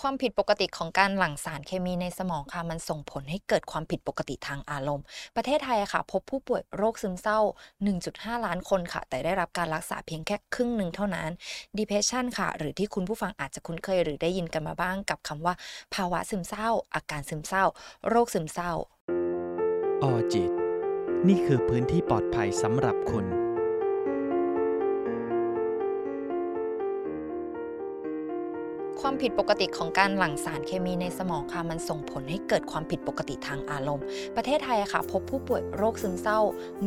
ความผิดปกติของการหลั่งสารเคมีในสมองค่ะ มันส่งผลให้เกิดความผิดปกติทางอารมณ์ ประเทศไทยค่ะ พบผู้ป่วยโรคซึมเศร้า 1.5 ล้านคนค่ะ แต่ได้รับการรักษาเพียงแค่ครึ่งหนึ่งเท่านั้น depression ค่ะ หรือที่คุณผู้ฟังอาจจะคุ้นเคยหรือได้ยินกันมาบ้างกับคำว่า ภาวะซึมเศร้า อาการซึมเศร้า โรคซึมเศร้า ออจิต นี่คือพื้นที่ปลอดภัยสำหรับคุณ ความผิดปกติของการหลั่งสารเคมีในสมองค่ะมันส่งผลให้เกิดความผิดปกติทางอารมณ์ ประเทศไทยค่ะ พบผู้ป่วยโรคซึมเศร้า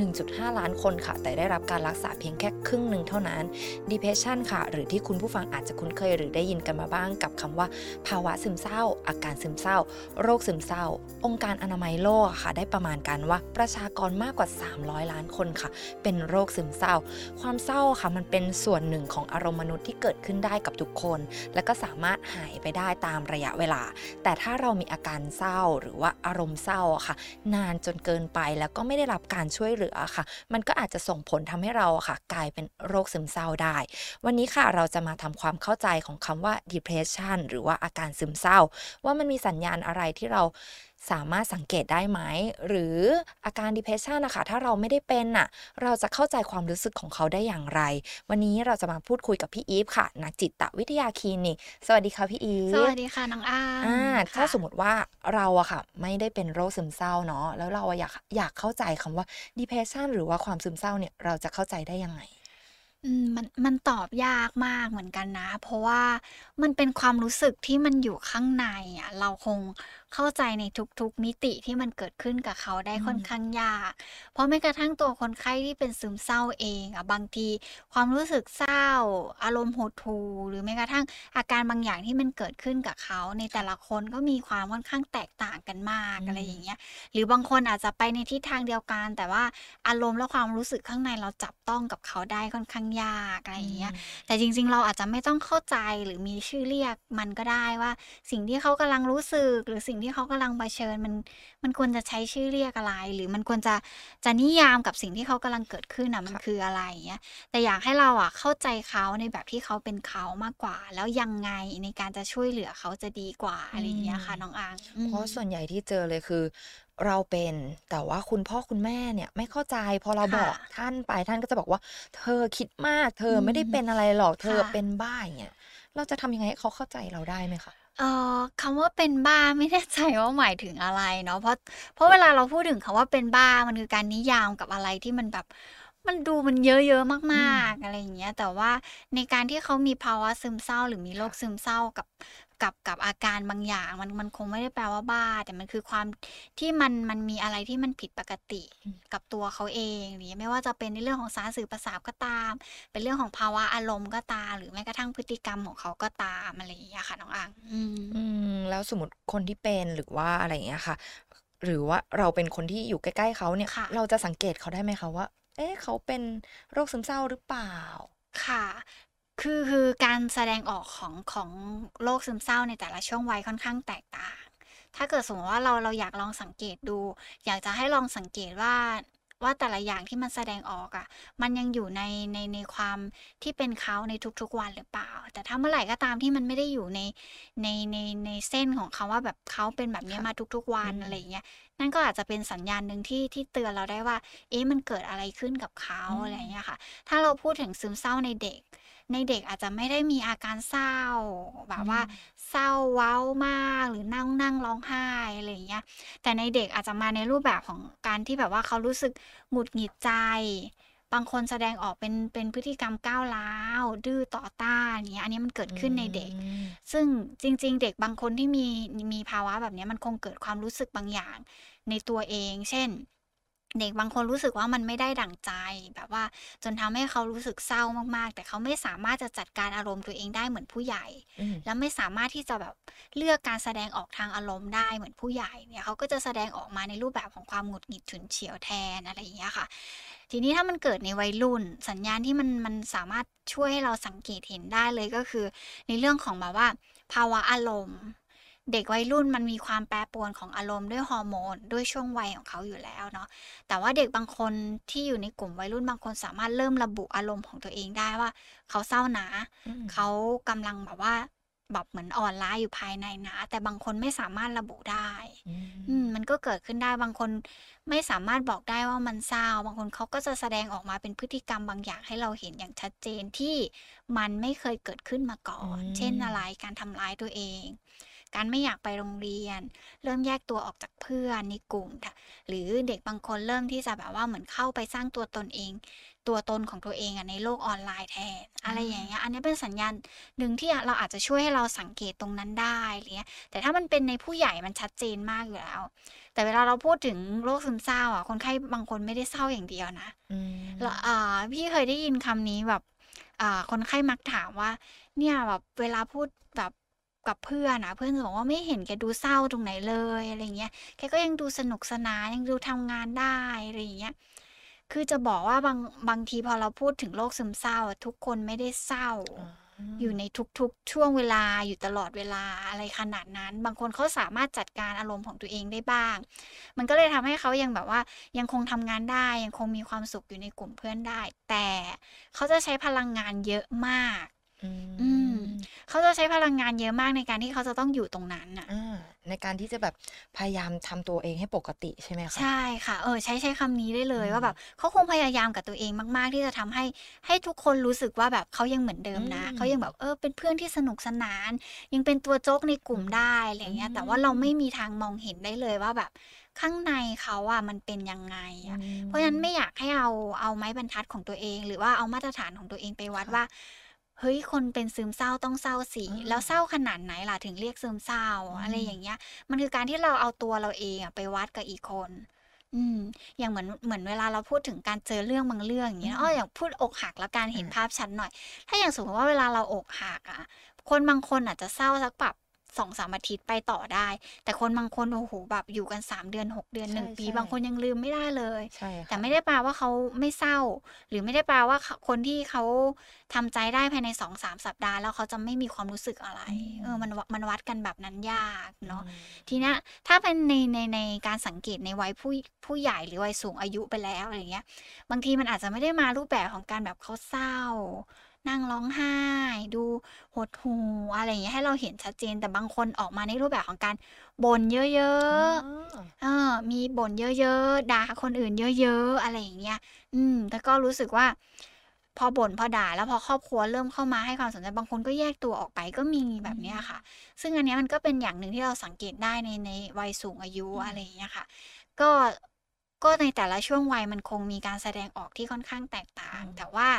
1.5 ล้านคนค่ะ แต่ได้รับการรักษาเพียงแค่ครึ่งหนึ่งเท่านั้น depression ค่ะ หรือที่คุณผู้ฟังอาจจะคุ้นเคยหรือได้ยินกันมาบ้างกับคำว่า ภาวะซึมเศร้า อาการซึมเศร้า โรคซึมเศร้า องค์การอนามัยโลกค่ะ ได้ประมาณการว่าประชากรมากกว่า 300 ล้านคนค่ะ เป็นโรคซึมเศร้า ความเศร้าค่ะมันเป็นส่วนหนึ่งของอารมณ์มนุษย์ที่เกิดขึ้นได้กับทุกคน และก็สามารถหายไปได้ตามระยะเวลา แต่ถ้าเรามีอาการเศร้าหรือว่าอารมณ์เศร้าค่ะ นานจนเกินไปแล้วก็ไม่ได้รับการช่วยเหลือค่ะ มันก็อาจจะส่งผลทำให้เราค่ะ กลายเป็นโรคซึมเศร้าได้ วันนี้ค่ะเราจะมาทำความเข้าใจของคำว่า depression หรือว่าอาการซึมเศร้า ว่ามันมีสัญญาณอะไรที่เรา สามารถสังเกตได้ไหม หรืออาการ depression นะคะถ้าเราไม่ได้เป็นน่ะเราจะเข้าใจความรู้สึกของเขาได้อย่างไร วันนี้เราจะมาพูดคุยกับพี่อีฟค่ะนักจิตวิทยาคลินิกสวัสดีค่ะพี่อีฟสวัสดีค่ะน้องอามอ่าค่ะถ้าสมมติว่าเราอะค่ะ ไม่ได้เป็นโรคซึมเศร้าเนาะแล้วเราอะอยากอยากเข้าใจคำว่า depression หรือว่าความซึมเศร้าเนี่ยเราจะเข้าใจได้ยังไงอืมมันมันตอบยากมากเหมือนกันนะ เพราะว่ามันเป็นความรู้สึกที่มันอยู่ข้างในอะเราคง เข้าใจในทุกๆมิติที่มันเกิดขึ้นกับเขาได้อืมค่อนข้างยาก เพราะแม้กระทั่งตัวคนไข้ที่เป็นซึมเศร้าเองอะบางทีความรู้สึกเศร้า อารมณ์หดหู่หรือแม้กระทั่งอาการบางอย่างที่มันเกิดขึ้นกับเขา ในแต่ละคนก็มีความค่อนข้างแตกต่างกันมากอืมอะไรอย่างเงี้ยหรือบางคนอาจจะไปในทิศทางเดียวกัน แต่ว่าอารมณ์และความรู้สึกข้างในเราจับต้องกับเขาได้ค่อนข้างยากอะไรอย่างเงี้ยแต่จริง ๆ เราอาจจะไม่ต้องเข้าใจหรือมีชื่อเรียกมันก็ได้ว่า สิ่งที่เขากำลังรู้สึกหรือสิ่งที่เขากำลังเผชิญมันมันควรจะใช้ชื่อเรียกอะไร หรือมันควรจะจะนิยามกับสิ่งที่เขากำลังเกิดขึ้นอะมันค่ะคืออะไรอย่างเงี้ยแต่อยากให้เราอะเข้าใจเขาในแบบที่เขาเป็นเขามากกว่า แล้วยังไงในการจะช่วยเหลือเขาจะดีกว่าอะไรอย่างเงี้ยค่ะน้องอังอืเพราะมส่วนใหญ่ที่เจอเลยคือเราเป็นแต่ว่าคุณพ่อคุณแม่เนี่ยไม่เข้าใจพอเราบค่ะอกท่านไปท่านก็จะบอกว่า เธอคิดมาก เธออืไม่ได้มเป็นอะไรหรอกเธอค่ะเป็นบ้าอย่างเงี้ยเราจะทำยังไงให้เขาเข้าใจเราได้ไหมคะ เอ่อคำว่าเป็นบ้าไม่แน่ใจว่าหมายถึงอะไรเนาะเพราะเพราะเวลาเราพูดถึงคำว่าเป็นบ้ามันคือการนิยามกับอะไรที่มันแบบมันดูมันเยอะๆอืมามกๆ อะไรอย่างเงี้ย แต่ว่าในการที่เขามีภาวะซึมเศร้า หรือมีโรคค่ะซึมเศร้ากับ กับกับอาการบางอย่าง มันมันคงไม่ได้แปลว่าบ้า แต่มันคือความที่มันมันมีอะไรที่มันผิดปกติอืมกับตัวเขาเองหรือไม่ว่าจะเป็นในเรื่องของสารสื่อประสาทก็ตาม เป็นเรื่องของภาวะอารมณ์ก็ตาม หรือแม้กระทั่งพฤติกรรมของเขาก็ตามอะไรอย่างเงี้ยค่ะน้องอังอืมอืมแล้วสมมติคนที่เป็นหรือว่าอะไรอย่างเงี้ยค่ะ หรือว่าเราเป็นคนที่อยู่ใกล้ ๆเขาเนี่ยค่ะเราจะสังเกตเขาได้ไหมคะว่า เอ๊ะเขาเป็นโรคซึมเศร้าหรือเปล่าค่ะ คือคือการแสดงออกของของโรคซึมเศร้าในแต่ละช่วงวัยค่อนข้างแตกต่าง ถ้าเกิดสมมติว่าเราเราอยากลองสังเกตดู อยากจะให้ลองสังเกตว่าว่าแต่ละอย่างที่มันแสดงออกอะมันยังอยู่ในในในความที่เป็นเขาในทุกๆวันหรือเปล่า แต่ถ้าเมื่อไหร่ก็ตามที่มันไม่ได้อยู่ในในในในเส้นของเขาว่าแบบเขาเป็นแบบเนี้ยค่ะมาทุกๆวันอืมอะไรอย่างเงี้ย นั่นก็อาจจะเป็นสัญญาณหนึ่งที่ที่เตือนเราได้ว่า เอ๊ะมันเกิดอะไรขึ้นกับเขาอืมอะไรอย่างเงี้ยค่ะ ถ้าเราพูดถึงซึมเศร้าในเด็ก ในเด็กอาจจะไม่ได้มีอาการเศร้า แบบว่าอืมเศร้าเว้ามากหรือนั่งนั่งร้องไห้อะไรอย่างเงี้ย แต่ในเด็กอาจจะมาในรูปแบบของการที่แบบว่าเขารู้สึกหงุดหงิดใจ บางคนแสดงออกเป็นเป็นพฤติกรรมก้าวร้าว ดื้อต่อต้านอย่างเงี้ยอันนี้มันเกิดขึ้นในเด็กอืมซึ่งจริง ๆ เด็กบางคนที่มีมีภาวะแบบเนี้ยมันคงเกิดความรู้สึกบางอย่างในตัวเอง เช่น เด็กบางคนรู้สึกว่ามันไม่ได้ดั่งใจ แบบว่าจนทำให้เขารู้สึกเศร้ามากๆ แต่เขาไม่สามารถจะจัดการอารมณ์ตัวเองได้เหมือนผู้ใหญ่อืมแล้วไม่สามารถที่จะแบบเลือกการแสดงออกทางอารมณ์ได้เหมือนผู้ใหญ่เนี่ยเขาก็จะแสดงออกมาในรูปแบบของความหงุดหงิดฉุนเฉียวแทนอะไรอย่างเงี้ยค่ะ ทีนี้ถ้ามันเกิดในวัยรุ่น สัญญาณที่มันมันสามารถช่วยให้เราสังเกตเห็นได้เลยก็คือ ในเรื่องของแบบว่า ภาวะอารมณ์ เด็กวัยรุ่นมันมีความแปรปรวนของอารมณ์ด้วยฮอร์โมนด้วยช่วงวัยของเขาอยู่แล้วเนาะแต่ว่าเด็กบางคนที่อยู่ในกลุ่มวัยรุ่นบางคนสามารถเริ่มระบุอารมณ์ของตัวเองได้ว่า เขาเศร้านะอืมเขากำลังแบบว่าแบบเหมือนอ่อนล้าอยู่ภายในนะ แต่บางคนไม่สามารถระบุได้ อือืมมมันก็เกิดขึ้นได้บางคนไม่สามารถบอกได้ว่ามันเศร้า บางคนเขาก็จะแสดงออกมาเป็นพฤติกรรมบางอย่างให้เราเห็นอย่างชัดเจนที่มันไม่เคยเกิดขึ้นมาก่ออืนเช่นอะมไรการทำร้ายตัวเอง การไม่อยากไปโรงเรียน เริ่มแยกตัวออกจากเพื่อนในกลุ่มทหรือเด็กบางคนเริ่มที่จะแบบว่าเหมือนเข้าไปสร้างตัวตนเอง ตัวตนของตัวเองอะในโลกออนไลน์แทนออะไรอย่างาเงี้ยอันเนี้ยเป็นสัญญาณหนึ่งที่อะเราอาจจะช่วยให้เราสังเกตตรงนั้นได้ไรเงี้ยแต่ถ้ามันเป็นในผู้ใหญ่มันชัดเจนมากอยู่แล้ว แต่เวลาเราพูดถึงโรคซึมเศร้าอะคนไข้บางคนไม่ได้เศร้าอย่างเดียวนะอืแล้วมอ่าพี่เคยได้ยินคำนี้แบบอ่าคนไข้มักถามว่า เนี่ยแบบเวลาพูดแบบ กับเพื่อนอะเพื่อนจะบอกว่า"ไม่เห็นแกดูเศร้าตรงไหนเลย"อะไรอย่างเงี้ย"แกก็ยังดูสนุกสนานยังดูทำงานได้"อะไรอย่างเงี้ยคือจะบอกว่าบางบางทีพอเราพูดถึงโรคซึมเศร้าอะทุกคนไม่ได้เศร้าอ๋อยู่อในทุกๆ ช่วงเวลาอยู่ตลอดเวลาอะไรขนาดนั้น บางคนเขาสามารถจัดการอารมณ์ของตัวเองได้บ้าง มันก็เลยทำให้เขายังแบบว่ายังคงทำงานได้ ยังคงมีความสุขอยู่ในกลุ่มเพื่อนได้ แต่เขาจะใช้พลังงานเยอะมาก อือืมม เขาจะใช้พลังงานเยอะมากในการที่เขาจะต้องอยู่ตรงนั้นน่ะอาในการที่จะแบบพยายามทำตัวเองให้ปกติใช่ไหมใชคะ?่ค่ะเออใช้ใช้คำนี้ได้เลอืยว่าแบบมเขาคงพยายามกับตัวเองมาก ๆ ที่จะทำให้ให้ทุกคนรู้สึกว่าแบบเขายังเหมือนเดิอืมนะเขายังมแบบเออเป็นเพื่อนที่สนุกสนาน ยังเป็นตัวโจ๊กในกลุ่มได้อะไรออืย่างเงี้ยแต่ว่าเราไม่มมีทางมองเห็นได้เลยว่าแบบข้างในเขาอะมันเป็นยังไงอือะเพราะฉะนั้นไม่มอยากให้เอาเอาไม้บรรทัดของตัวเอง หรือว่าเอามาตรฐานของตัวเองไปวัดค่ะว่า เฮ้ยคนเป็นซึมเศร้าต้องเศร้าสิอาแล้วเศร้าขนาดไหนล่ะถึงเรียกซึมเศร้าอือะไรอมย่างเงี้ย มันคือการที่เราเอาตัวเราเองอะไปวัดกับอีกคน อืม อย่างเหมือนเหมือนเวลาเราพูดถึงการเจอเรื่องบางเรื่องอย่างอืเงี้ยอ้อมอย่างพูดอกหักแล้วกันเห็นอาภาพชัดหน่อย ถ้าอย่างสมมุติว่าเวลาเราอกหักอะคนบางคนอาจจะเศร้าสักแบบ 2-3อาทิตย์ไปต่อได้ แต่คนบางคนโอ้โฮแบบอยู่กัน3เดือน6เดือนใ1ปีช่บางคนยังลืมไม่ได้เลยๆใช่แต่ค่ะไม่ได้แปลว่าเขาไม่เศร้า หรือไม่ได้แปลว่าขคนที่เขาทำใจได้ภายใน2-3สัปดาห์ แล้วเขาจะไม่มีความรู้สึกอะไรอืเออมมันวะมันวัดกันแบบนั้นยากอืเนาะมทีเนี้ยถ้าเป็นในในในการสังเกตในวัยผู้ผู้ใหญ่หรือวัยสูงอายุไปแล้วอะไรอย่างเงี้ย บางทีมันอาจจะไม่ได้มารูปแบบของการแบบเขาเศร้า นั่งร้องไห้ ดูหดหู่อะไรอย่างเงี้ยให้เราเห็นชัดเจนแต่บางคนออกมาในรูปแบบของการบ่นเยอะอ๋อๆเออมีบ่นเยอะๆด่าคนอื่นเยอะๆ อะไรอย่างเงี้ยอืมแล้วก็รู้สึกว่า พอบ่นพอด่าแล้วพอครอบครัวเริ่มเข้ามาให้ความสนใจบางคนก็แยกตัวออกไปก็มีอืแบบเนี้ยมค่ะ ซึ่งอันเนี้ยมันก็เป็นอย่างหนึ่งที่เราสังเกตได้ในในวัยสูงอายุอือะไรมอย่างเงี้ยค่ะ ก็ ก็ในแต่ละช่วงวัยมันคงมีการแสดงออกที่ค่อนข้างแตกต่าอืงมแต่ว่า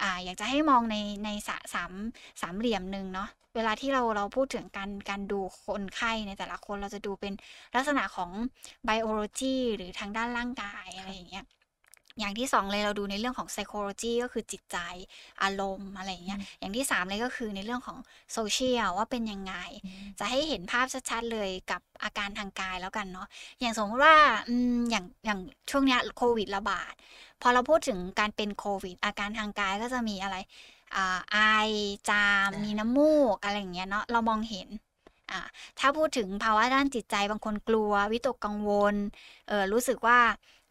อ่าอยากจะให้มองในในสะสามสามเหลี่ยมหนึ่งเนาะเวลาที่เราเราพูดถึงการการดูคนไข้ในแต่ละคนเราจะดูเป็นลักษณะของ biology หรือทางด้านร่างกายอะคไร่ะอย่างเงี้ย อย่างที่2เลยเราดูในเรื่องของ psychology ก็คือจิตใจอารมณ์อะไรอย่างอืเงี้ยมอย่างที่3เลยก็คือในเรื่องของ social ว่าเป็นยังไงอืมจะให้เห็นภาพชัดๆเลยกับอาการทางกายแล้วกันเนาะอย่างสมมุติว่าอืมอย่างอย่างช่วงเนี้ยโควิดระบาด พอเราพูดถึงการเป็นโควิด อาการทางกายก็จะมีอะไรอ่าไอจามอามีน้ำมูก อะไรอย่างเงี้ยเนาะเรามองเห็นอ่าถ้าพูดถึงภาวะด้านจิตใจบางคนกลัว วิตกกังวลเอ่อรู้สึกว่า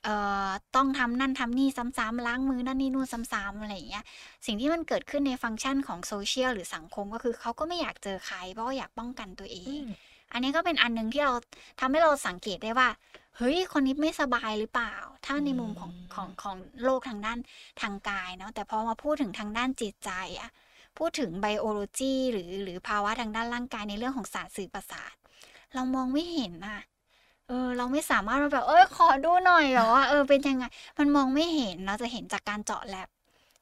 เอ่อต้องทำนั่นทำนี่ซ้ำๆล้างมือนั่นนี่นู่นซ้ำๆอะไรอย่างเงี้ยสิ่งที่มันเกิดขึ้นในฟังก์ชันของ social หรือสังคมก็คือเขาก็ไม่อยากเจอใครเพราะว่าอยากป้องกันตัวเออืงมอันนี้ก็เป็นอันหนึ่งที่เราทำให้เราสังเกตได้ว่าเฮ้ยคนนี้ไม่สบายหรือเปล่า ถ้าอืในมุมของของมของโรคทางด้านทางกายเนาะแต่พอมาพูดถึงทางด้านจิตใจอะพูดถึง biology หรือหรือภาวะทางด้านร่างกายในเรื่องของสารสื่อประสาท เรามองไม่เห็นน่ะ เออเราไม่สามารถมาแบบเฮ้ยขอดูหน่อยหรอว่าเออเป็นยังไง มันมองไม่เห็นเราจะเห็นจากการเจาะแลบ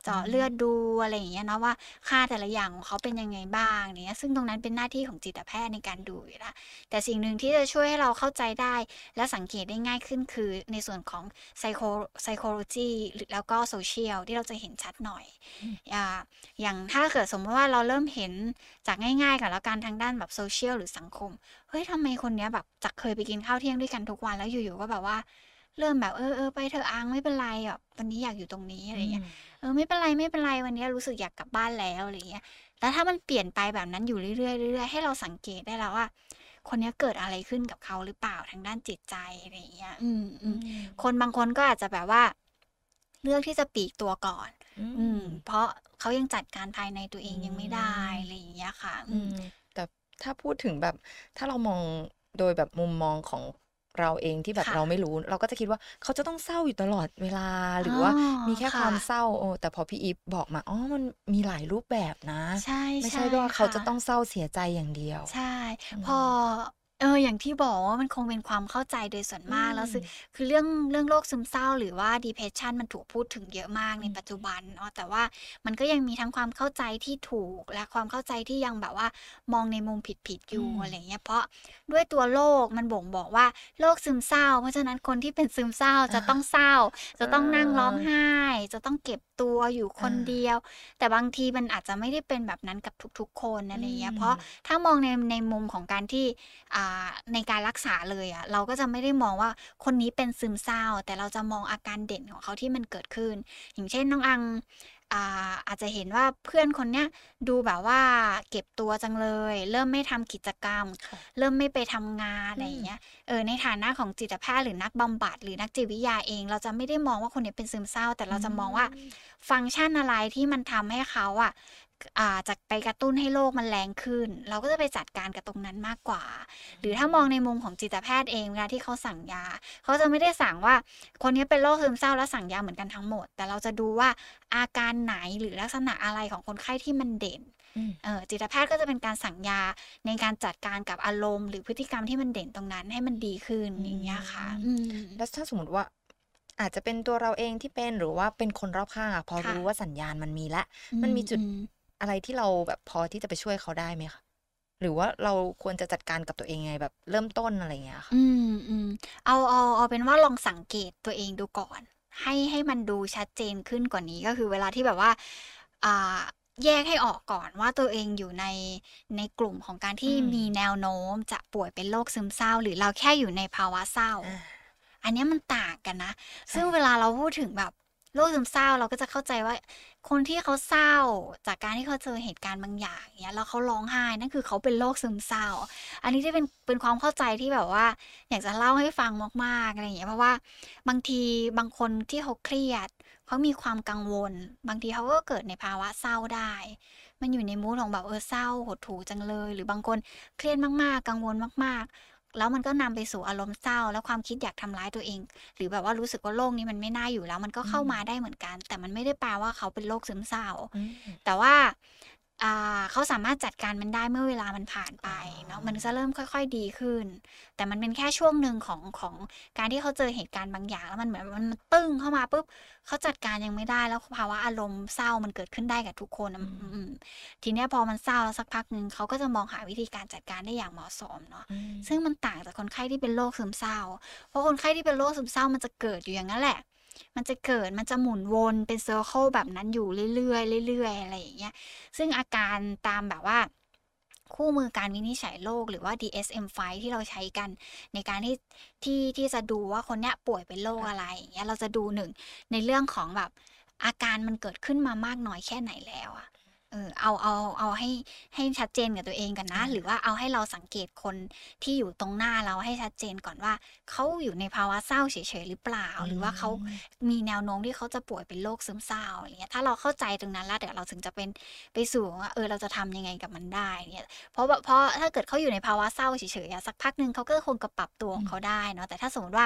เจาะเลือมดดูอะไรอย่างเงี้ยเนาะว่าค่าแต่ละอย่างของเขาเป็นยังไงบ้างอย่างเงี้ยซึ่งตรงนั้นเป็นหน้าที่ของจิตแพทย์ในการดูอยู่แล้วแต่สิ่งหนึ่งที่จะช่วยให้เราเข้าใจได้ และสังเกตได้ง่ายขึ้นคือในส่วนของ psycho psychology หรือแล้วก็ social ที่เราจะเห็นชัดหน่อยอืมอ่าอย่างถ้าเกิดสมมุติว่าเราเริ่มเห็นจากง่ายๆก่อนแล้วกันทางด้านแบบ social หรือสังคม เฮ้ยทำไมคนเนี้ยแบบจากเคยไปกินข้าวเที่ยงด้วยกันทุกวันแล้วอยู่ๆก็แบบว่า เริ่มแบบเออๆไปเถอะอังไม่เป็นไรแบบวันนี้อยากอยู่ตรงนี้อะไรอือย่างเงี้ยมเออไม่เป็นไรๆวันนี้รู้สึกอยากกลับบ้านแล้วอะไรอย่างเงี้ยแล้วถ้ามันเปลี่ยนไปแบบนั้นอยู่เรื่อยๆเรื่อยๆให้เราสังเกตได้แล้วว่า คนเนี้ยเกิดอะไรขึ้นกับเขาหรือเปล่าทางด้านจิตใจอะไรอย่างเงี้ย อือืมๆมคนบางคนก็อาจจะแบบว่า เลือกที่จะปลีกตัวก่อน อือืมมเพราะเขายังจัดการภายในตัวเออืงยังไม่ได้มอะไรอย่างเงี้ยค่ะ อือืมมถ้าพูดถึงแบบถ้าเรามองโดยแบบมุมมองของ เราเองที่แบบค่ะเราไม่รู้ เราก็จะคิดว่าเขาจะต้องเศร้าอยู่ตลอดเวลาหรืออ๋อว่ามีแค่คค่ะวามเศร้าโอ้แต่พอพี่อีฟบอกมาอ๋อมันมีหลายรูปแบบนะใช่ไม่ใช่ใช่ว่าเขาจะค่ะต้องเศร้าเสียใจอย่างเดียว ใช่อืมพอ เออ อย่างที่บอกว่ามันคงเป็นความเข้าใจโดยส่วนมากอืมแล้ว คือคือเรื่องเรื่องโรคซึมเศร้า หรือว่า depression มันถูกพูดถึงเยอะมากในอืมปัจจุบันเนาะแต่ว่ามันก็ยังมีทั้งความเข้าใจที่ถูกและความเข้าใจที่ยังแบบว่ามองในมุมผิดๆอยู่อืมอะไรเงี้ยเพราะด้วยตัวโรคมันบ่งบอกว่าโรคซึมเศร้า เพราะฉะนั้นคนที่เป็นซึมเศร้าจะต้องเศร้า จะต้องนั่งร้องไห้ จะต้องเก็บตัวอยู่คนอ่าเดียว แต่บางทีมันอาจจะไม่ได้เป็นแบบนั้นกับทุกๆ คนอะไรเงี้ยอืมเพราะถ้ามองในในมุมของการที่อ่าในการรักษาเลยอะเราก็จะไม่ได้มองว่าคนนี้เป็นซึมเศร้า แต่เราจะมองอาการเด่นของเขาที่มันเกิดขึ้น อย่างเช่นน้องอังอ่าอาจจะเห็นว่าเพื่อนคนเนี้ยดูแบบว่าเก็บตัวจังเลย เริ่มไม่ทำกิจกรรมค่ะเริ่มไม่ไปทำงานอะไรอืมอย่างเงี้ยเออในฐานะของจิตแพทย์หรือนักบำบัดหรือนักจิตวิทยาเอง เราจะไม่ได้มองว่าคนนี้เป็นซึมเศร้า แต่เราจะมองว่าฟังก์ชันอะไรที่มันทำให้เขาอะ อ่าจะไปกระตุ้นให้โรคมันแรงขึ้น เราก็จะไปจัดการกับตรงนั้นมากกว่า หรือถ้ามองในมุมของจิตแพทย์เองเวลาที่เขาสั่งยา เขาจะไม่ได้สั่งว่าคนนี้เป็นโรคซึมเศร้าแล้วสั่งยาเหมือนกันทั้งหมด แต่เราจะดูว่าอาการไหนหรือลักษณะอะไรของคนไข้ที่มันเด่นอืมเออจิตแพทย์ก็จะเป็นการสั่งยาในการจัดการกับอารมณ์ หรือพฤติกรรมที่มันเด่นตรงนั้นให้มันดีขึ้นอืมอย่างเงี้ยค่ะอืมแล้วถ้าสมมติว่าอาจจะเป็นตัวเราเองที่เป็นหรือว่าเป็นคนรอบข้างอะพอค่ะรู้ว่าสัญญาณมันมีแล้วมันมีจุด อืมอะไรที่เราแบบพอที่จะไปช่วยเขาได้ไหมคะหรือว่าเราควรจะจัดการกับตัวเองไงแบบเริ่มต้นอะไรอย่างเงี้ยค่ะ อืมอืมเอาเอาเอาเป็นว่าลองสังเกตตัวเองดูก่อน ให้ให้มันดูชัดเจนขึ้นกว่านี้ก็คือเวลาที่แบบว่า อ่าแยกให้ออกก่อนว่าตัวเองอยู่ในในกลุ่มของการที่อืมมีแนวโน้มจะป่วยเป็นโรคซึมเศร้า หรือเราแค่อยู่ในภาวะเศร้าอ่าอันเนี้ยมันต่างกันนะใช่ซึ่งเวลาเราพูดถึงแบบโรคซึมเศร้าเราก็จะเข้าใจว่า คนที่เขาเศร้าจากการที่เขาเจอเหตุการณ์บางอย่างเนี้ยแล้วเขาร้องไห้นั่นคือเขาเป็นโรคซึมเศร้า อันนี้ที่เป็นเป็นความเข้าใจที่แบบว่า อยากจะเล่าให้ฟังมากๆอะไรอย่างเงี้ยเพราะว่าบางทีบางคนที่เขาเครียดเขามีความกังวล บางทีเขาก็เกิดในภาวะเศร้าได้ มันอยู่ในมูดของแบบเออเศร้าหดหู่จังเลย หรือบางคนเครียดมากๆ กังวลมากๆ แล้วมันก็นำไปสู่อารมณ์เศร้า แล้วความคิดอยากทำร้ายตัวเอง หรือแบบว่ารู้สึกว่าโรคนี้มันไม่น่าอยู่แล้ว มันก็เข้าอืมมาได้เหมือนกัน แต่มันไม่ได้แปลว่าเขาเป็นโรคซึมเศร้าอืมแต่ว่าอ่า เขาสามารถจัดการมันได้เมื่อเวลามันผ่านไปเนาะอ๋อมันจะเริ่มค่อย ๆดีขึ้น แต่มันเป็นแค่ช่วงหนึ่งของของการที่เขาเจอเหตุการณ์บางอย่างแล้วมันเหมือนมันมันตึ้งเข้ามาปุ๊บเขาจัดการยังไม่ได้แล้วภาวะอารมณ์เศร้ามันเกิดขึ้นได้กับทุกคนอะอืมอืมทีเนี้ยพอมันเศร้าแล้วสักพักหนึ่งเขาก็จะมองหาวิธีการจัดการได้อย่างเหมาะสมเนาะอืมซึ่งมันต่างจากคนไข้ที่เป็นโรคซึมเศร้า เพราะคนไข้ที่เป็นโรคซึมเศร้ามันจะเกิดอยู่อย่างนั้นแหละ มันจะเกิดมันจะหมุนวนเป็นเซอร์เคิลแบบนั้นอยู่เรื่อยๆเรื่อยๆอะไรอย่างเงี้ยซึ่งอาการตามแบบว่าคู่มือการวินิจฉัยโรคหรือว่า DSM-5 ที่เราใช้กัน ในการที่ที่ที่จะดูว่าคนเนี้ยป่วยเป็นโรคอะไรอย่างเงี้ยเราจะดูหนึ่งในเรื่องของแบบอาการมันเกิดขึ้นมามากน้อยแค่ไหนแล้วอะ เออเอาเอาเอาให้ให้ชัดเจนกับตัวเองก่อนนะอ่าหรือว่าเอาให้เราสังเกตคนที่อยู่ตรงหน้าเราให้ชัดเจนก่อนว่าเขาอยู่ในภาวะเศร้าเฉยๆหรือเปล่า หรือว่าเขามีแนวโน้มที่เขาจะป่วยเป็นโรคซึมเศร้าอะไรเงี้ยถ้าเราเข้าใจตรงนั้นแล้วเดี๋ยวเราถึงจะเป็นไปสู่ว่าเออเราจะทำยังไงกับมันได้เนี่ยเพราะแบบเพราะถ้าเกิดเขาอยู่ในภาวะเศร้าเฉยๆอะสักพักหนึ่งเขาก็คงกระปรับตัวของเขาได้เนาะแต่ถ้าสมมติว่า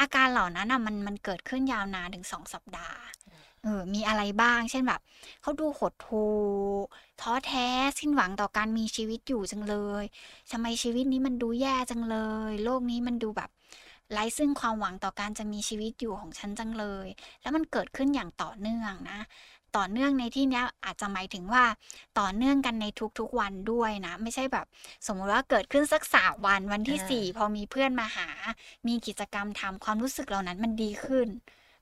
อาการเหล่านั้นอะมันมันเกิดขึ้นยาวนานถึงสองสัปดาห์ เออมีอะไรบ้าง เช่นแบบเขาดูหดหู่ท้อแท้สิ้นหวังต่อการมีชีวิตอยู่จังเลยทำไมชีวิตนี้มันดูแย่จังเลย โลกนี้มันดูแบบไร้ซึ่งความหวังต่อการจะมีชีวิตอยู่ของฉันจังเลย แล้วมันเกิดขึ้นอย่างต่อเนื่องนะ ต่อเนื่องในที่นี้อาจจะหมายถึงว่าต่อเนื่องกันในทุกๆวันด้วยนะ ไม่ใช่แบบ สมมติว่าเกิดขึ้นสักสามวันวันที่สี่พอมีเพื่อนมาหา มีกิจกรรมทำความรู้สึกเหล่านั้นมันดีขึ้น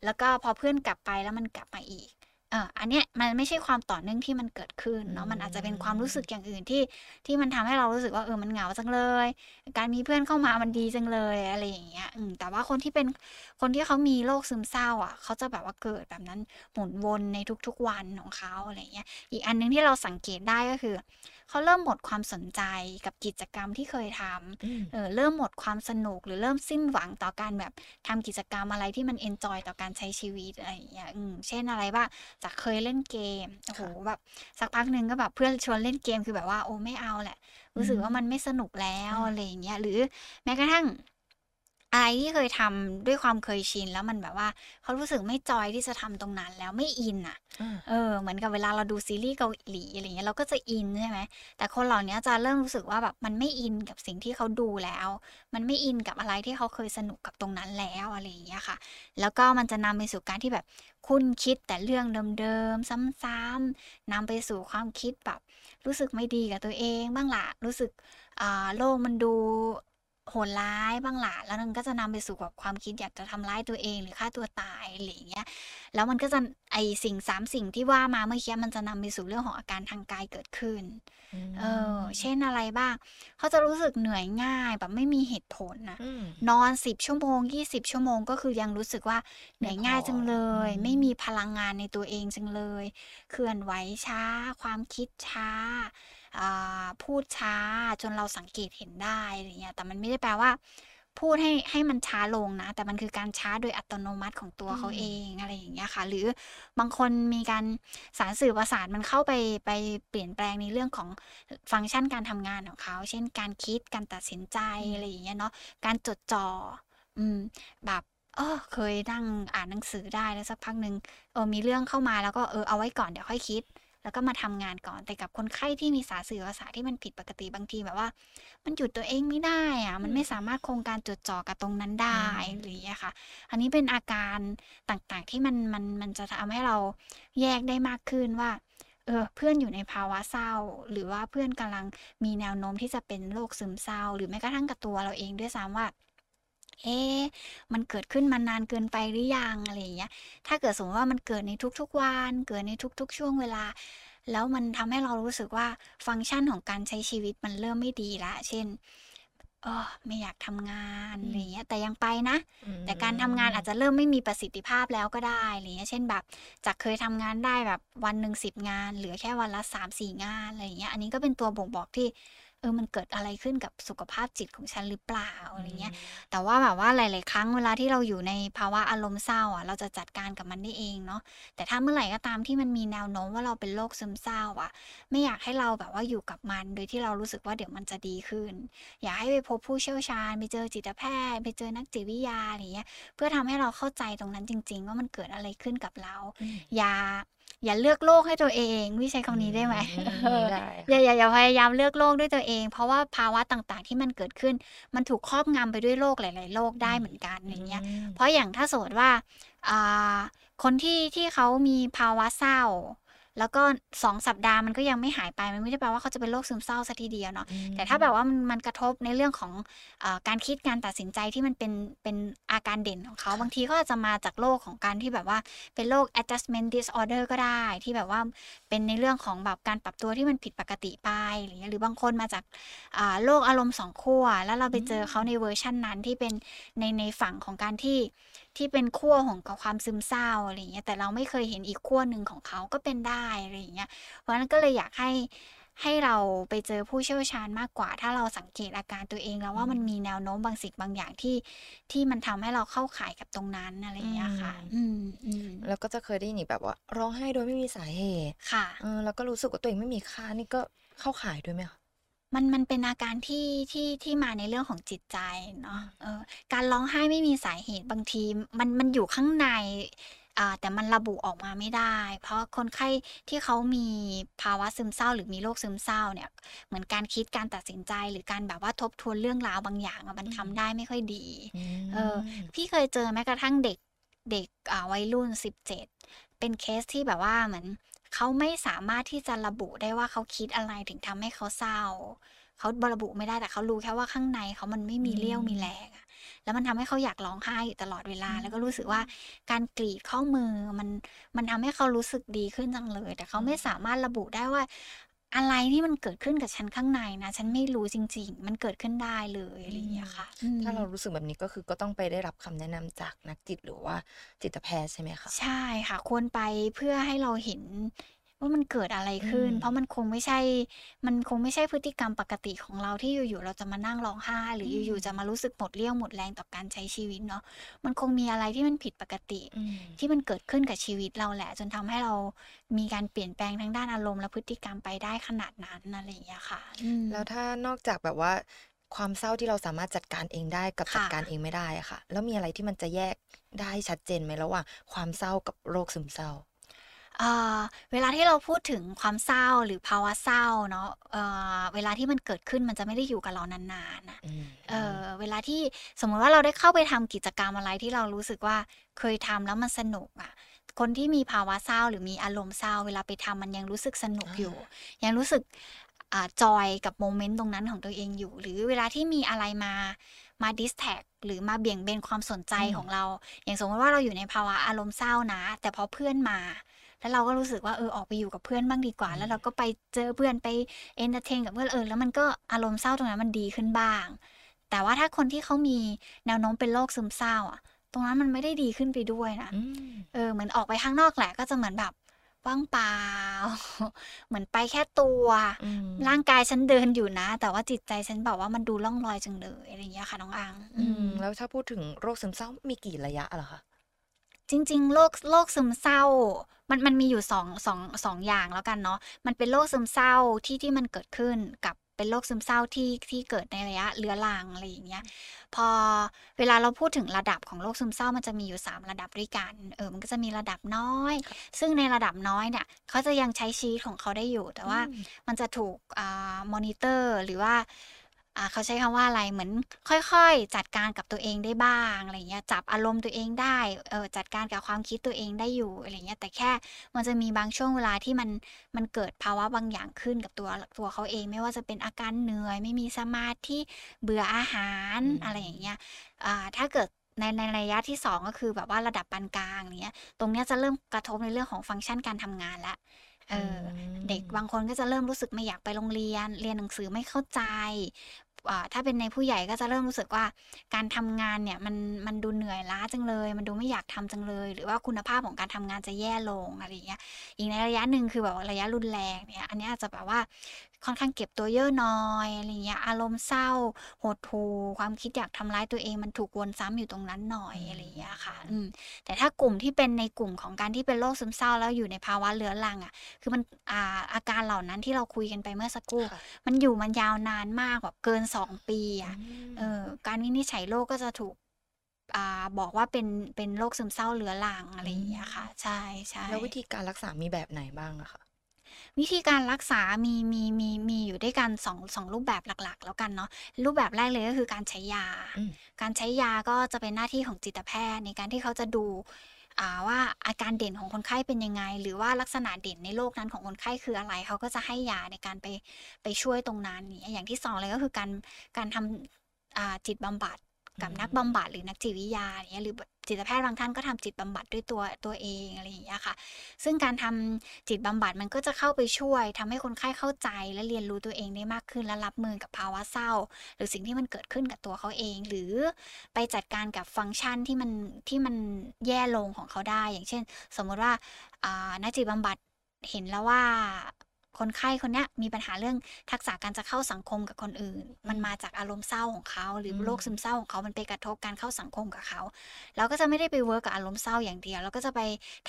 แล้วก็พอเพื่อนกลับไปแล้วมันกลับมาอีกเอออันเนี้ยมันไม่ใช่ความต่อเนื่องที่มันเกิดขึ้นเนาะมันอาจจะเป็นความรู้สึกอย่างอื่นที่ที่มันทำให้เรารู้สึกว่าเออมันเหงาจังเลย การมีเพื่อนเข้ามามันดีจังเลยอะไรอย่างเงี้ยอืมแต่ว่าคนที่เป็นคนที่เขามีโรคซึมเศร้าอะเขาจะแบบว่าเกิดแบบนั้นหมุนวนในทุกๆวันของเขาอะไรเงี้ย อีกอันหนึงที่เราสังเกตได้ก็คือ เขาเริ่มหมดความสนใจกับกิจกรรมที่เคยทำอืมเออเริ่มหมดความสนุกหรือเริ่มสิ้นหวังต่อการแบบทำกิจกรรมอะไรที่มันเอนจอยต่อการใช้ชีวิตอะไรอย่างเงี้ยอืมเช่นอะไรบ้างจากเคยเล่นเกมโอ้โหแบบสักพักหนึ่งก็แบบเพื่อนชวนเล่นเกมคือแบบว่าโอ้ไม่เอาแหละ รู้สึกว่ามันไม่สนุกแล้วอ่าอะไรอย่างเงี้ยหรือแม้กระทั่ง อะไรที่เคยทำด้วยความเคยชิน แล้วมันแบบว่าเขารู้สึกไม่จอยที่จะทำตรงนั้นแล้วไม่อินอะอ่าเออเหมือนกับเวลาเราดูซีรีส์เกาหลีอะไรเงี้ยเราก็จะอินใช่ไหมแต่คนเหล่านี้จะเริ่มรู้สึกว่าแบบมันไม่อินกับสิ่งที่เขาดูแล้ว มันไม่อินกับอะไรที่เขาเคยสนุกกับตรงนั้นแล้วอะไรอย่างเงี้ยค่ะ แล้วก็มันจะนำไปสู่การที่แบบคุณคิดแต่เรื่องเดิมๆซ้ำๆนำไปสู่ความคิดแบบรู้สึกไม่ดีกับตัวเองบ้างละรู้สึกอ่าโลกมันดู โหดร้ายบ้างละแล้วมันก็จะนำไปสู่กับความคิดอยากจะทำร้ายตัวเองหรือฆ่าตัวตายอะไรอย่างเงี้ย แล้วมันก็จะไอสิ่งสามสิ่งที่ว่ามาเมื่อกี้มันจะนำไปสู่เรื่องของอาการทางกายเกิดขึ้น เออ เช่นอะไรบ้าง เขาจะรู้สึกเหนื่อยง่ายแบบไม่มีเหตุผลนะอืมนอนสิบชั่วโมงยี่สิบชั่วโมงก็คือยังรู้สึกว่าเหนื่อยง่ายจังเลยอืมไม่มีพลังงานในตัวเองจังเลย เคลื่อนไหวช้า ความคิดช้าอ่า พูดช้าจนเราสังเกตเห็นได้อะไรเงี้ยแต่มันไม่ได้แปลว่า พูดให้ให้มันช้าลงนะ แต่มันคือการช้าโดยอัตโนมัติของตัวเขาเองอะไรอย่างเงี้ยค่ะ หรือบางคนมีการสารสื่อประสาทมันเข้าไปไปเปลี่ยนแปลงในเรื่องของฟังก์ชันการทำงานของเขา เช่น การคิดการตัดสินใจอะไรอย่างเงี้ยเนาะการจดจ่ออืมแบบเออเคยนั่งอ่านหนังสือได้แล้วสักพักหนึ่งเออมีเรื่องเข้ามาแล้วก็เออเอาไว้ก่อนเดี๋ยวค่อยคิด แล้วก็มาทำงานก่อนแต่กับคนไข้ที่มีสารสื่อประสาทที่มันผิดปกติบางทีแบบว่า มันหยุดตัวเองไม่ได้อะมันไม่สามารถคงการจดจ่อกับตรงนั้นได้อืมหรืออย่างเงี้ยค่ะ อันนี้เป็นอาการต่างๆที่มันมันมันจะทำให้เราแยกได้มากขึ้นว่าเออเพื่อนอยู่ในภาวะเศร้า หรือว่าเพื่อนกำลังมีแนวโน้มที่จะเป็นโรคซึมเศร้า หรือแม้กระทั่งกับตัวเราเองด้วยซ้ำว่า เอ๊ะมันเกิดขึ้นมานานเกินไปหรือยังอะไรอย่างเงี้ย ถ้าเกิดสมมติว่ามันเกิดในทุกๆวัน เกิดในทุกๆ ช่วงเวลา แล้วมันทำให้เรารู้สึกว่าฟังก์ชันของการใช้ชีวิตมันเริ่มไม่ดีละ เช่นเออไม่อยากทำงานอืมอะไรอย่างเงี้ยแต่ยังไปนะอืมแต่การทำงานอาจจะเริ่มไม่มีประสิทธิภาพแล้วก็ได้อะไรเงี้ยเช่นแบบจากเคยทำงานได้แบบวันหนึ่งสิบงาน เหลือแค่วันละสามสี่งานอะไรอย่างเงี้ยอันนี้ก็เป็นตัวบ่งบอกที่ เออมันเกิดอะไรขึ้นกับสุขภาพจิตของฉันหรือเปล่าอะไรเงี้ยแต่ว่าแบบว่าหลาย ๆ ครั้งเวลาที่เราอยู่ในภาวะอารมณ์เศร้าอะเราจะจัดการกับมันได้เองเนาะแต่ถ้าเมื่อไหร่ก็ตามที่มันมีแนวโน้มว่าเราเป็นโรคซึมเศร้าอะ ไม่อยากให้เราแบบว่าอยู่กับมัน โดยที่เรารู้สึกว่าเดี๋ยวมันจะดีขึ้น อยากให้ไปพบผู้เชี่ยวชาญไปเจอจิตแพทย์ ไปเจอนักจิตวิทยาอะไรเงี้ยเพื่อทำให้เราเข้าใจตรงนั้นจริง ๆ ว่ามันเกิดอะไรขึ้นกับเราอืมอย่า อย่าเลือกโลกให้ตัวเองวิใช้คำนี้ได้ไหมอืมเออได้อย่าอย่าอย่าพยายามเลือกโลกด้วยตัวเอง เพราะว่าภาวะต่างๆ ที่มันเกิดขึ้น มันถูกครอบงำไปด้วยโรคหลาย ๆโรคได้เหมือนกันอย่างเงี้ยอืมเพราะอย่างถ้าสมมติว่าอ่าคนที่ที่เขามีภาวะเศร้า แล้วก็สองสัปดาห์มันก็ยังไม่หายไป มันไม่ได้แปลว่าเขาจะเป็นโรคซึมเศร้าซะทีเดียวเนาะอืมแต่ถ้าแบบว่ามันมันกระทบในเรื่องของอาการคิดการตัดสินใจที่มันเป็นเป็นอาการเด่นของเขา บางทีก็อาจจะมาจากโรคของการที่แบบว่าเป็นโรค adjustment disorder ก็ได้ ที่แบบว่าเป็นในเรื่องของแบบการปรับตัวที่มันผิดปกติไปอะไรเงี้ยหรือบางคนมาจากอ่าโรคอารมณ์สองขั้วแล้วเราไปเจอเขาในเวอร์ชันนั้นที่เป็นในในฝั่งของการที่ ที่เป็นขั้วของกับความซึมเศร้าอะไรเงี้ยแต่เราไม่เคยเห็นอีกขั้วหนึ่งของเขาก็เป็นได้อะไรอย่างเงี้ยเพราะฉะนั้นก็เลยอยากให้ให้เราไปเจอผู้เชี่ยวชาญมากกว่า ถ้าเราสังเกตอาการตัวเองแล้วว่ามันมีแนวโน้มบางสิ่งบางอย่างที่ที่มันทำให้เราเข้าข่ายกับตรงนั้นอะไรอย่างเงี้ยค่ะ อืมอืมแล้วก็จะเคยได้ยินอีกแบบว่า ร้องไห้โดยไม่มีสาเหตุค่ะเออแล้วก็รู้สึกว่าตัวเองไม่มีค่านี่ก็เข้าข่ายด้วยไหมคะ มันมันเป็นอาการที่ที่ที่มาในเรื่องของจิตใจเนาะเออการร้องไห้ไม่มีสาเหตุบางที มันมันอยู่ข้างในอ่าแต่มันระบุออกมาไม่ได้ เพราะคนไข้ที่เขามีภาวะซึมเศร้า หรือมีโรคซึมเศร้าเนี่ยเหมือนการคิดการตัดสินใจ หรือการแบบว่าทบทวนเรื่องราวบางอย่างอะมันทำได้ไม่ค่อยดีเออพี่เคยเจอแม้กระทั่งเด็กเด็กอ่าวัยรุ่นสิบเจ็ดเป็นเคสที่แบบว่าเหมือน เขาไม่สามารถที่จะระบุได้ว่าเขาคิดอะไรถึงทำให้เขาเศร้า เขาระบุไม่ได้แต่เขารู้แค่ว่าข้างในเขามันไม่มีเรี่ยวอืมมีแรงอะแล้วมันทำให้เขาอยากร้องไห้อยู่ตลอดเวลาอืมแล้วก็รู้สึกว่าการกรีดข้อมือมันมันทำให้เขารู้สึกดีขึ้นจังเลย แต่เขาไม่สามารถระบุได้ว่า อะไรที่มันเกิดขึ้นกับฉันข้างในนะ ฉันไม่รู้จริง ๆ มันเกิดขึ้นได้เลยอะไรอย่างเงี้ยค่ะอืมถ้าเรารู้สึกแบบนี้ก็คือก็ต้องไปได้รับคำแนะนำจากนักจิตหรือว่าจิตแพทย์ใช่ไหมคะใช่ค่ะ ควรไปเพื่อให้เราเห็น ว่ามันเกิดอะไรขึ้นอืมเพราะมันคงไม่ใช่ มันคงไม่ใช่พฤติกรรมปกติของเราที่อยู่ๆเราจะมานั่งร้องไห้หรืออยู่ๆจะมารู้สึกหมดเรี่ยวหมดแรงต่อการใช้ชีวิตเนาะมันคงมีอะไรที่มันผิดปกติอืมที่มันเกิดขึ้นกับชีวิตเราแหละ จนทำให้เรามีการเปลี่ยนแปลงทางด้านอารมณ์และพฤติกรรมไปได้ขนาดนั้นอะไรอย่างเงี้ยค่ะอืมแล้วถ้านอกจากแบบว่าความเศร้าที่เราสามารถจัดการเองได้กับค่ะจัดการเองไม่ได้อะค่ะ แล้วมีอะไรที่มันจะแยกได้ชัดเจนไหมระหว่างความเศร้ากับโรคซึมเศร้า เอ่อเวลาที่เราพูดถึงความเศร้าหรือภาวะเศร้าเนาะเอ่อเวลาที่มันเกิดขึ้นมันจะไม่ได้อยู่กับเรานานๆนะอืมเออเวลาที่สมมุติว่าเราได้เข้าไปทำกิจกรรมอะไรที่เรารู้สึกว่าเคยทำแล้วมันสนุกอะ คนที่มีภาวะเศร้าหรือมีอารมณ์เศร้า เวลาไปทำมันยังรู้สึกสนุกอยู่ ยังรู้สึกอ่าจอยกับโมเมนต์ตรงนั้นของตัวเองอยู่ หรือเวลาที่มีอะไรมามาดิสแท็กหรือมาเบี่ยงเบนความสนใจอืม ของเรา อย่างสมมติว่าเราอยู่ในภาวะอารมณ์เศร้านะ แต่พอเพื่อนมา แล้วเราก็รู้สึกว่าเออออกไปอยู่กับเพื่อนบ้างดีกว่า แล้วเราก็ไปเจอเพื่อนไป entertain กับเพื่อนเออแล้วมันก็อารมณ์เศร้าตรงนั้นมันดีขึ้นบ้าง แต่ว่าถ้าคนที่เขามีแนวโน้มเป็นโรคซึมเศร้าอะ ตรงนั้นมันไม่ได้ดีขึ้นไปด้วยนะอืมเออเหมือนออกไปข้างนอกแหละก็จะเหมือนแบบว่างเปล่า เหมือนไปแค่ตัวอืมร่างกายฉันเดินอยู่นะ แต่ว่าจิตใจฉันแบบว่ามันดูล่องลอยจังเลยอะไรอย่างเงี้ยค่ะน้องอัง อือืมมแล้วถ้าพูดถึงโรคซึมเศร้ามีกี่ระยะเหรอคะ จริง ๆ โรคโรคซึมเศร้า มันมันมีอยู่สองสองสองอย่างแล้วกันเนาะมันเป็นโรคซึมเศร้าที่ที่มันเกิดขึ้นกับเป็นโรคซึมเศร้าที่ที่เกิดในระยะเรื้อรังอะไรอย่างเงี้ย พอเวลาเราพูดถึงระดับของโรคซึมเศร้ามันจะมีอยู่ 3 ระดับด้วยกัน เออมันก็จะมีระดับน้อย ซึ่งในระดับน้อยเนี่ยเขาจะยังใช้ชีวิตของเขาได้อยู่ แต่ว่าอืมมันจะถูกอ่ามอนิเตอร์หรือว่าอ่า เขาใช้คำว่าอะไรเหมือนค่อยๆ จัดการกับตัวเองได้บ้างอะไรเงี้ยจับอารมณ์ตัวเองได้เออจัดการกับความคิดตัวเองได้อยู่อะไรเงี้ยแต่แค่มันจะมีบางช่วงเวลาที่มันมันเกิดภาวะบางอย่างขึ้นกับตัวตัวเขาเอง ไม่ว่าจะเป็นอาการเหนื่อย ไม่มีสมาธิเบื่ออาหารอืมอะไรอย่างเงี้ยอ่าถ้าเกิดในในระยะที่สองก็คือแบบว่าระดับปานกลางเนี้ย ตรงเนี้ยจะเริ่มกระทบในเรื่องของฟังก์ชันการทำงานแล้วเอออเด็กบางคนก็จะเริ่มรู้สึกไม่อยากไปโรงเรียน เรียนหนังสือไม่เข้าใจอ่า ถ้าเป็นในผู้ใหญ่ก็จะเริ่มรู้สึกว่าการทำงานเนี่ยมันมันดูเหนื่อยล้าจังเลย มันดูไม่อยากทำจังเลย หรือว่าคุณภาพของการทำงานจะแย่ลงอะไรอย่างเงี้ยอีกในระยะหนึ่งคือแบบระยะรุนแรงเนี่ยอันนี้อาจจะแบบว่า ค่อนข้างเก็บตัวเยอะหน้อยอะไรเงี้ย อารมณ์เศร้าหดหู่ความคิดอยากทำร้ายตัวเองมันถูกวนซ้ำอยู่ตรงนั้นหน่อยอะไรเงี้ยค่ะ อืม แต่ถ้ากลุ่มที่เป็นในกลุ่มของการที่เป็นโรคซึมเศร้าแล้วอยู่ในภาวะเรื้อรังอะ คือมันอ่าอาการเหล่านั้นที่เราคุยกันไปเมื่อสักครู่ค่ะมันอยู่มันยาวนานมากแบบเกินสองปีอะมเออ การวินิจฉัยโรคก็จะถูกอ่าบอกว่าเป็นเป็นโรคซึมเศร้าเรื้อรังอะไรอย่างเงี้ยค่ะ ใช่ใช่แล้ววิธีการรักษามีแบบไหนบ้างอะคะ วิธีการรักษามีมีมีมีอยู่ด้วยกันสองสองรูปแบบหลักๆ แล้วกันเนาะรูปแบบแรกเลยก็คือการใช้ยาอืมการใช้ยาก็จะเป็นหน้าที่ของจิตแพทย์ ในการที่เขาจะดูอ่าว่าอาการเด่นของคนไข้เป็นยังไง หรือว่าลักษณะเด่นในโรคนั้นของคนไข้คืออะไร เขาก็จะให้ยาในการไปไปช่วยตรงนั้นเนี่ยอย่างที่สองเลยก็คือการการทำอ่าจิตบำบัด กับนักบำบัดหรือนักจิตวิทยาเงี้ยหรือจิตแพทย์บางท่านก็ทำจิตบำบัดด้วยตัวตัวเองอะไรอย่างเงี้ยค่ะ ซึ่งการทำจิตบำบัดมันก็จะเข้าไปช่วยทำให้คนไข้เข้าใจและเรียนรู้ตัวเองได้มากขึ้นและรับมือกับภาวะเศร้า หรือสิ่งที่มันเกิดขึ้นกับตัวเขาเอง หรือไปจัดการกับฟังก์ชันที่มันที่มันแย่ลงของเขาได้ อย่างเช่น สมมติว่าอ่านักจิตบำบัดเห็นแล้วว่า คนไข้คนเนี้ยมีปัญหาเรื่องทักษะการจะเข้าสังคมกับคนอื่น มันมาจากอารมณ์เศร้าของเขาหรืออืมโรคซึมเศร้าของเขามันไปกระทบการเข้าสังคมกับเขาเราก็จะไม่ได้ไป work กับอารมณ์เศร้าอย่างเดียวเราก็จะไป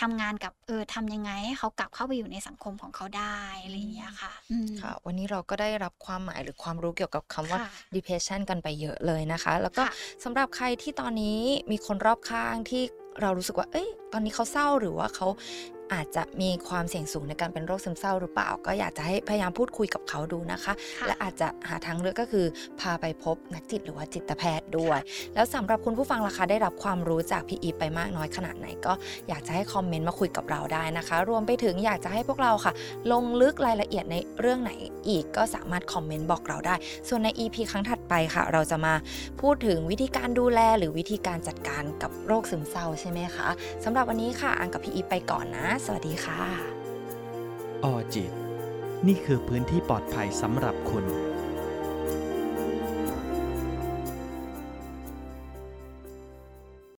ทำงานกับเออทำยังไงให้เขากลับเข้าไปอยู่ในสังคมของเขาได้อะไรอย่างเงี้ยค่ะอืมค่ะ วันนี้เราก็ได้รับความหมายหรือความรู้เกี่ยวกับคำว่าค่ะ depression กันไปเยอะเลยนะคะ แล้วก็ค่ะสำหรับใครที่ตอนนี้มีคนรอบข้างที่เรารู้สึกว่า เอ้ย ตอนนี้เขาเศร้าหรือว่าเขา อาจจะมีความเสี่ยงสูงในการเป็นโรคซึมเศร้าหรือเปล่า ก็อยากจะให้พยายามพูดคุยกับเขาดูนะคะค่ะและอาจจะหาทางเลือกก็คือ พาไปพบนักจิตหรือว่าจิตแพทย์ด้วย แล้วสำหรับคุณผู้ฟังล่ะคะได้รับความรู้จากพี่อีฟไปมากน้อยขนาดไหน ก็อยากจะให้คอมเมนต์มาคุยกับเราได้นะคะ รวมไปถึงอยากจะให้พวกเราค่ะ ลงลึกรายละเอียดในเรื่องไหนอีกก็สามารถคอมเมนต์บอกเราได้ ส่วนใน EP ครั้งถัดไปค่ะ เราจะมาพูดถึงวิธีการดูแลหรือวิธีการจัดการกับโรคซึมเศร้าใช่ไหมคะสำหรับวันนี้ค่ะอังกับพี่อีฟไปก่อนนะสวัสดีค่ะ ออจิต นี่คือพื้นที่ปลอดภัยสำหรับคุณ